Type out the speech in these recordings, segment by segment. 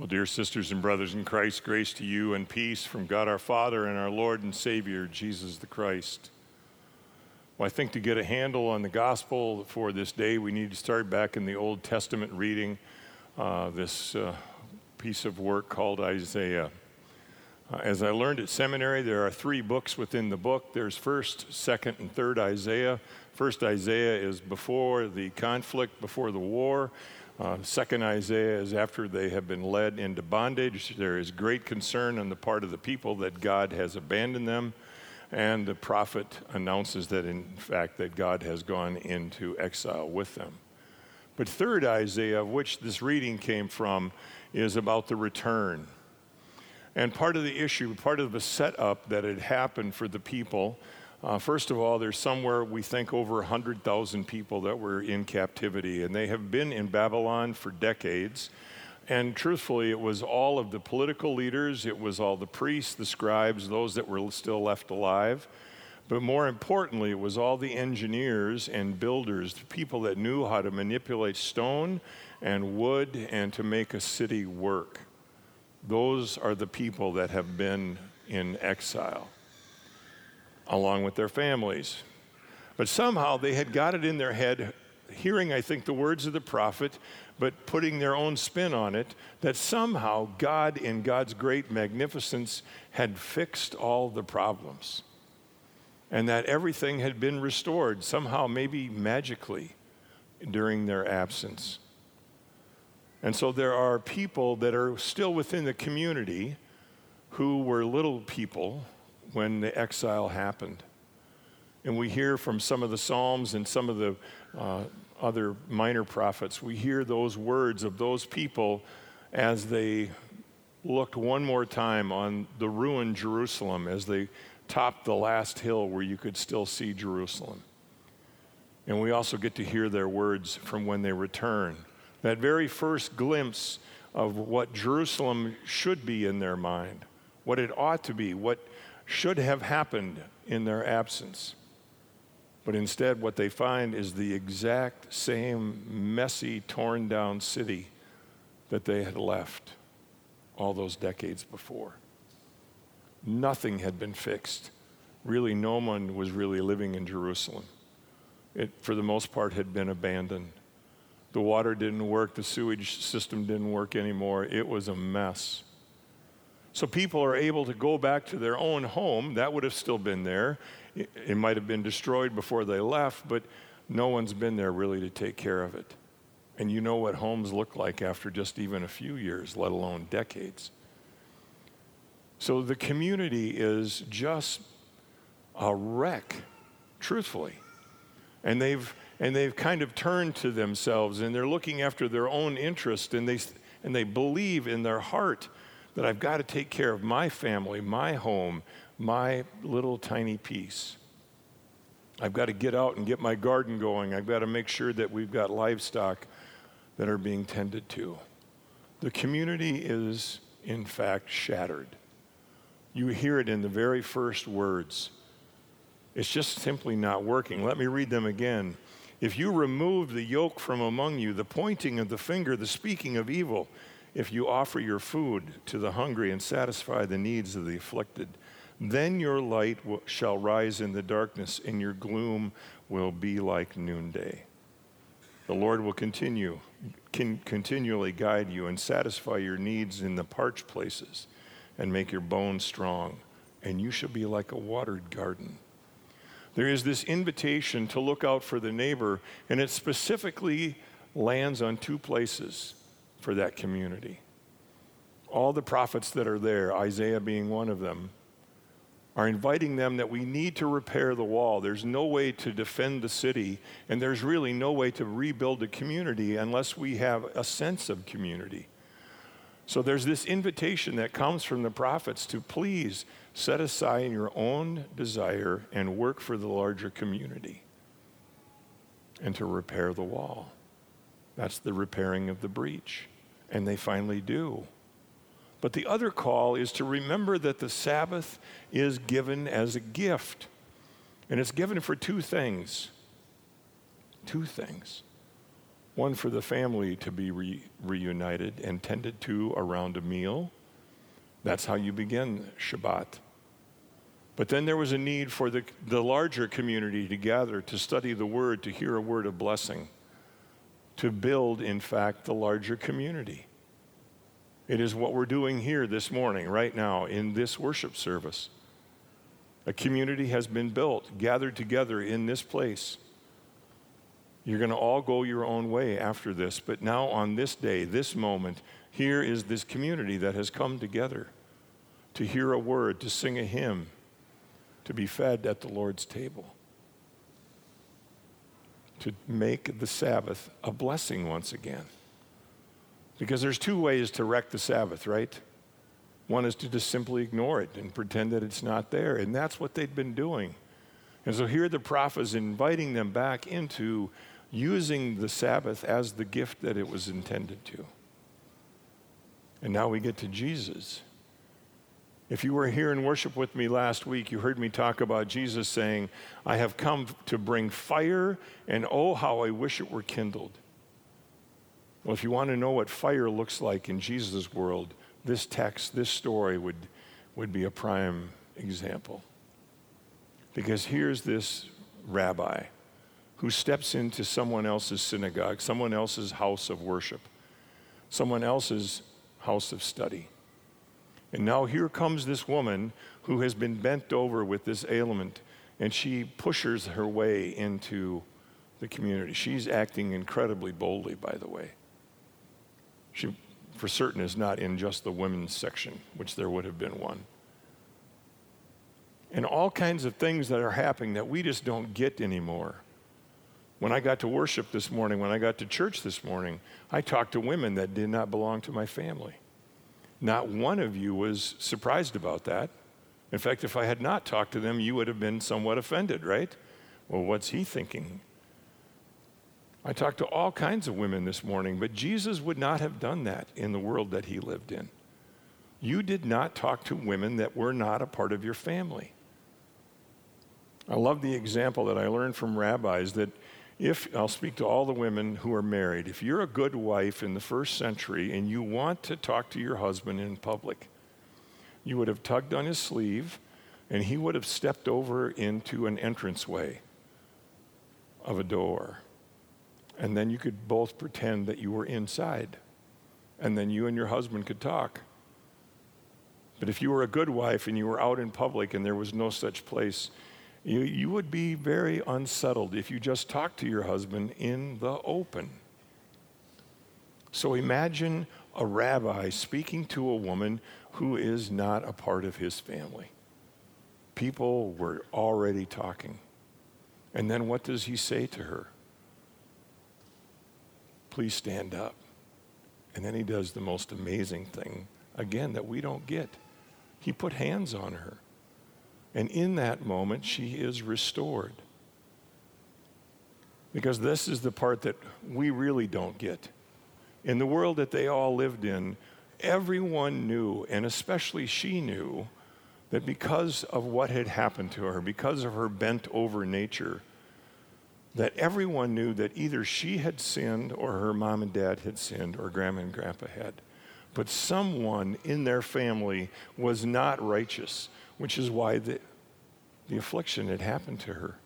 Well, dear sisters and brothers in Christ, grace to you and peace from God our Father and our Lord and Savior, Jesus the Christ. Well, I think to get a handle on the gospel for this day, we need to start back in the Old Testament reading uh, this uh, piece of work called Isaiah. Uh, as I learned at seminary, there are three books within the book. There's first, second, and third Isaiah. First Isaiah is before the conflict, before the war. Uh, second Isaiah is after they have been led into bondage. There is great concern on the part of the people that God has abandoned them. And the prophet announces that, in fact, that God has gone into exile with them. But third Isaiah, of which this reading came from, is about the return. And part of the issue, part of the setup that had happened for the people uh, first of all, there's somewhere we think over 100,000 people that were in captivity, and they have been in Babylon for decades. And truthfully, it was all of the political leaders, it was all the priests, the scribes, those that were still left alive. But more importantly, it was all the engineers and builders, the people that knew how to manipulate stone and wood and to make a city work. Those are the people that have been in exile along with their families. But somehow they had got it in their head, hearing, I think, the words of the prophet, but putting their own spin on it, that somehow God, in God's great magnificence, had fixed all the problems. And that everything had been restored, somehow, maybe magically, during their absence. And so there are people that are still within the community who were little people when the exile happened. And we hear from some of the Psalms and some of the uh, other minor prophets, we hear those words of those people as they looked one more time on the ruined Jerusalem, as they topped the last hill where you could still see Jerusalem. And we also get to hear their words from when they return. That very first glimpse of what Jerusalem should be in their mind, what it ought to be, what should have happened in their absence. But instead, what they find is the exact same messy, torn down city that they had left all those decades before. Nothing had been fixed. Really, no one was really living in Jerusalem. It, for the most part, had been abandoned. The water didn't work, the sewage system didn't work anymore. It was a mess. So people are able to go back to their own home. That would have still been there. It might have been destroyed before they left, but no one's been there really to take care of it. And you know what homes look like after just even a few years, let alone decades. So the community is just a wreck, truthfully. And they've and they've kind of turned to themselves and they're looking after their own interest and they and they believe in their heart that I've got to take care of my family, my home, my little tiny piece. I've got to get out and get my garden going. I've got to make sure that we've got livestock that are being tended to. The community is, in fact, shattered. You hear it in the very first words. It's just simply not working. Let me read them again. If you remove the yoke from among you, the pointing of the finger, the speaking of evil, if you offer your food to the hungry and satisfy the needs of the afflicted, then your light shall rise in the darkness, and your gloom will be like noonday. The Lord will continue, can continually guide you and satisfy your needs in the parched places and make your bones strong, and you shall be like a watered garden. There is this invitation to look out for the neighbor, and it specifically lands on two places for that community. All the prophets that are there, Isaiah being one of them, are inviting them that we need to repair the wall. There's no way to defend the city, and there's really no way to rebuild a community unless we have a sense of community. So there's this invitation that comes from the prophets to please set aside your own desire and work for the larger community and to repair the wall. That's the repairing of the breach. And they finally do. But the other call is to remember that the Sabbath is given as a gift. And it's given for two things. Two things. one for the family to be re- reunited and tended to around a meal. That's how you begin Shabbat. But then there was a need for the, the larger community to gather, to study the word, to hear a word of blessing, to build, in fact, the larger community. It is what we're doing here this morning, right now, in this worship service. A community has been built, gathered together in this place. You're going to all go your own way after this, but now on this day, this moment, here is this community that has come together to hear a word, to sing a hymn, to be fed at the Lord's table, to make the Sabbath a blessing once again. Because there's two ways to wreck the Sabbath, right? One is to just simply ignore it and pretend that it's not there. And that's what they'd been doing. And so here the prophet is inviting them back into using the Sabbath as the gift that it was intended to. And now we get to Jesus. If you were here in worship with me last week, you heard me talk about Jesus saying, I have come to bring fire, and oh, how I wish it were kindled. Well, if you want to know what fire looks like in Jesus' world, this text, this story would, would be a prime example. Because here's this rabbi who steps into someone else's synagogue, someone else's house of worship, someone else's house of study. And now here comes this woman who has been bent over with this ailment, and she pushes her way into the community. She's acting incredibly boldly, by the way. She, for certain, is not in just the women's section, which there would have been one. And all kinds of things that are happening that we just don't get anymore. When I got to worship this morning, when I got to church this morning, I talked to women that did not belong to my family. Not one of you was surprised about that. In fact, if I had not talked to them, you would have been somewhat offended, right? Well, what's he thinking? I talked to all kinds of women this morning, but Jesus would not have done that in the world that he lived in. You did not talk to women that were not a part of your family. I love the example that I learned from rabbis that if I'll speak to all the women who are married, if you're a good wife in the first century and you want to talk to your husband in public, you would have tugged on his sleeve and he would have stepped over into an entranceway of a door. And then you could both pretend that you were inside. And then you and your husband could talk. But if you were a good wife and you were out in public and there was no such place, you, you would be very unsettled if you just talked to your husband in the open. So imagine a rabbi speaking to a woman who is not a part of his family. People were already talking. And then what does he say to her? Please stand up. And then he does the most amazing thing, again, that we don't get. He put hands on her. And in that moment, she is restored. Because this is the part that we really don't get. In the world that they all lived in, everyone knew, and especially she knew, that because of what had happened to her, because of her bent over nature, that everyone knew that either she had sinned or her mom and dad had sinned or grandma and grandpa had. But someone in their family was not righteous which is why the, the affliction had happened to her.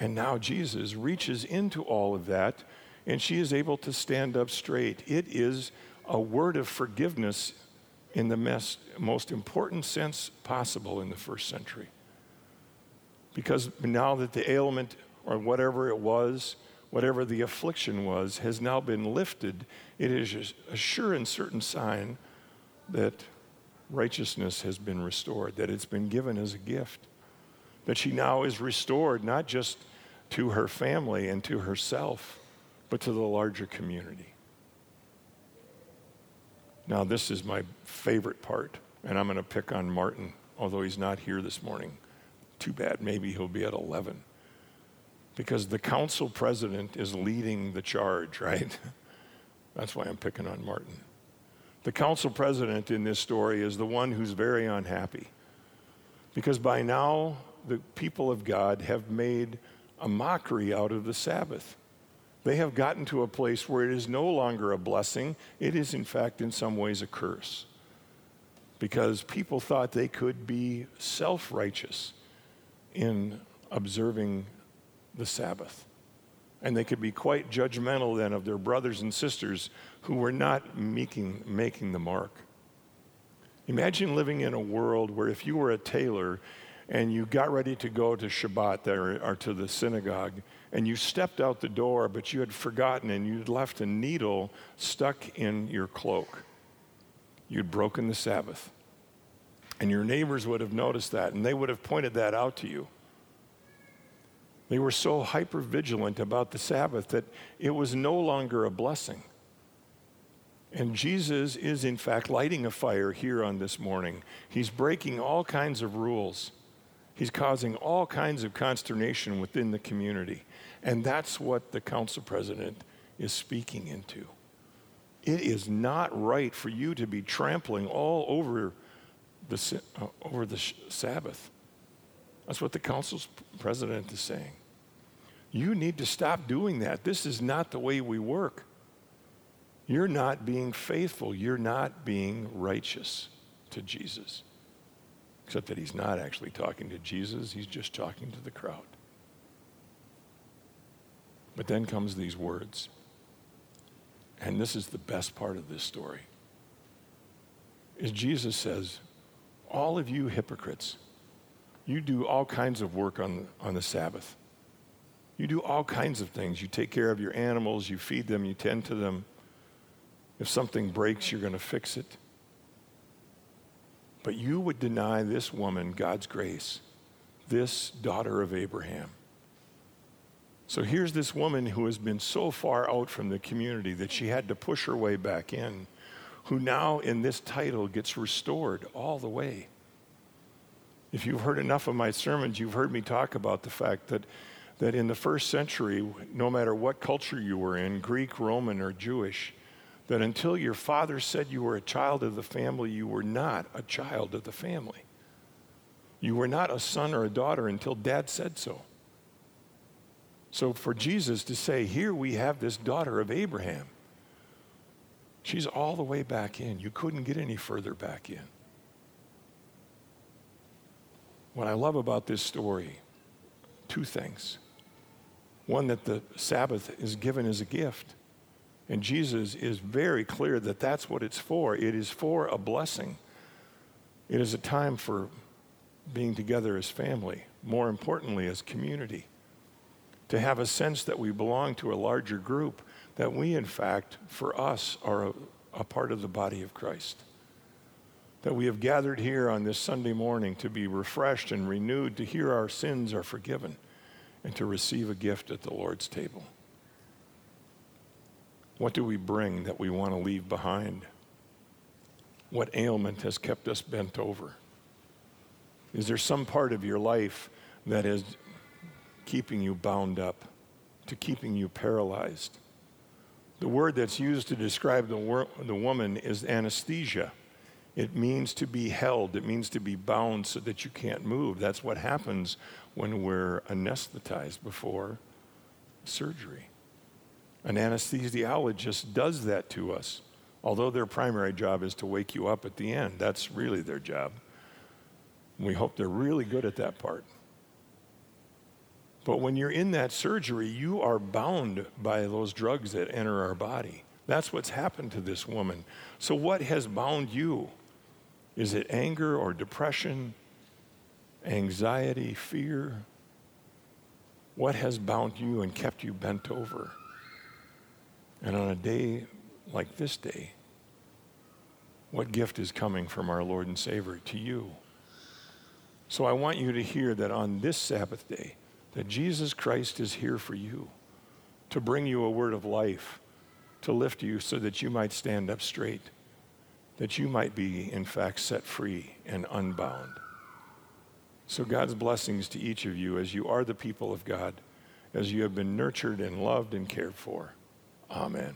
And now Jesus reaches into all of that, and she is able to stand up straight. It is a word of forgiveness in the mes- most important sense possible in the first century. Because now that the ailment or whatever it was, whatever the affliction was, has now been lifted, it is a sure and certain sign that righteousness has been restored, that it's been given as a gift. That she now is restored not just to her family and to herself, but to the larger community. Now, this is my favorite part, and I'm going to pick on Martin, although he's not here this morning. Too bad, maybe he'll be at 11. Because the council president is leading the charge, right? That's why I'm picking on Martin. The council president in this story is the one who's very unhappy because by now the people of God have made a mockery out of the Sabbath. They have gotten to a place where it is no longer a blessing, it is, in fact, in some ways, a curse. Because people thought they could be self righteous in observing the Sabbath. And they could be quite judgmental then of their brothers and sisters who were not making, making the mark. Imagine living in a world where if you were a tailor and you got ready to go to Shabbat there, or to the synagogue, and you stepped out the door, but you had forgotten and you'd left a needle stuck in your cloak. You'd broken the Sabbath. And your neighbors would have noticed that, and they would have pointed that out to you. They were so hyper vigilant about the Sabbath that it was no longer a blessing. And Jesus is, in fact, lighting a fire here on this morning. He's breaking all kinds of rules. He's causing all kinds of consternation within the community. And that's what the council president is speaking into. It is not right for you to be trampling all over the, uh, over the Sabbath. That's what the council's president is saying. You need to stop doing that. This is not the way we work. You're not being faithful. You're not being righteous to Jesus. Except that he's not actually talking to Jesus, he's just talking to the crowd. But then comes these words. And this is the best part of this story. Is Jesus says, All of you hypocrites, you do all kinds of work on, on the Sabbath. You do all kinds of things. You take care of your animals, you feed them, you tend to them. If something breaks, you're going to fix it. But you would deny this woman God's grace, this daughter of Abraham. So here's this woman who has been so far out from the community that she had to push her way back in, who now in this title gets restored all the way. If you've heard enough of my sermons, you've heard me talk about the fact that that in the first century, no matter what culture you were in, Greek, Roman, or Jewish, that until your father said you were a child of the family, you were not a child of the family. You were not a son or a daughter until dad said so. So for Jesus to say, here we have this daughter of Abraham, she's all the way back in. You couldn't get any further back in. What I love about this story, two things one that the Sabbath is given as a gift. And Jesus is very clear that that's what it's for. It is for a blessing. It is a time for being together as family, more importantly, as community. To have a sense that we belong to a larger group, that we, in fact, for us, are a, a part of the body of Christ. That we have gathered here on this Sunday morning to be refreshed and renewed, to hear our sins are forgiven and to receive a gift at the Lord's table. What do we bring that we want to leave behind? What ailment has kept us bent over? Is there some part of your life that is keeping you bound up, to keeping you paralyzed? The word that's used to describe the, wor- the woman is anesthesia. It means to be held, it means to be bound so that you can't move. That's what happens when we're anesthetized before surgery. An anesthesiologist does that to us, although their primary job is to wake you up at the end. That's really their job. We hope they're really good at that part. But when you're in that surgery, you are bound by those drugs that enter our body. That's what's happened to this woman. So, what has bound you? Is it anger or depression, anxiety, fear? What has bound you and kept you bent over? And on a day like this day, what gift is coming from our Lord and Savior to you? So I want you to hear that on this Sabbath day, that Jesus Christ is here for you, to bring you a word of life, to lift you so that you might stand up straight that you might be, in fact, set free and unbound. So, God's blessings to each of you as you are the people of God, as you have been nurtured and loved and cared for. Amen.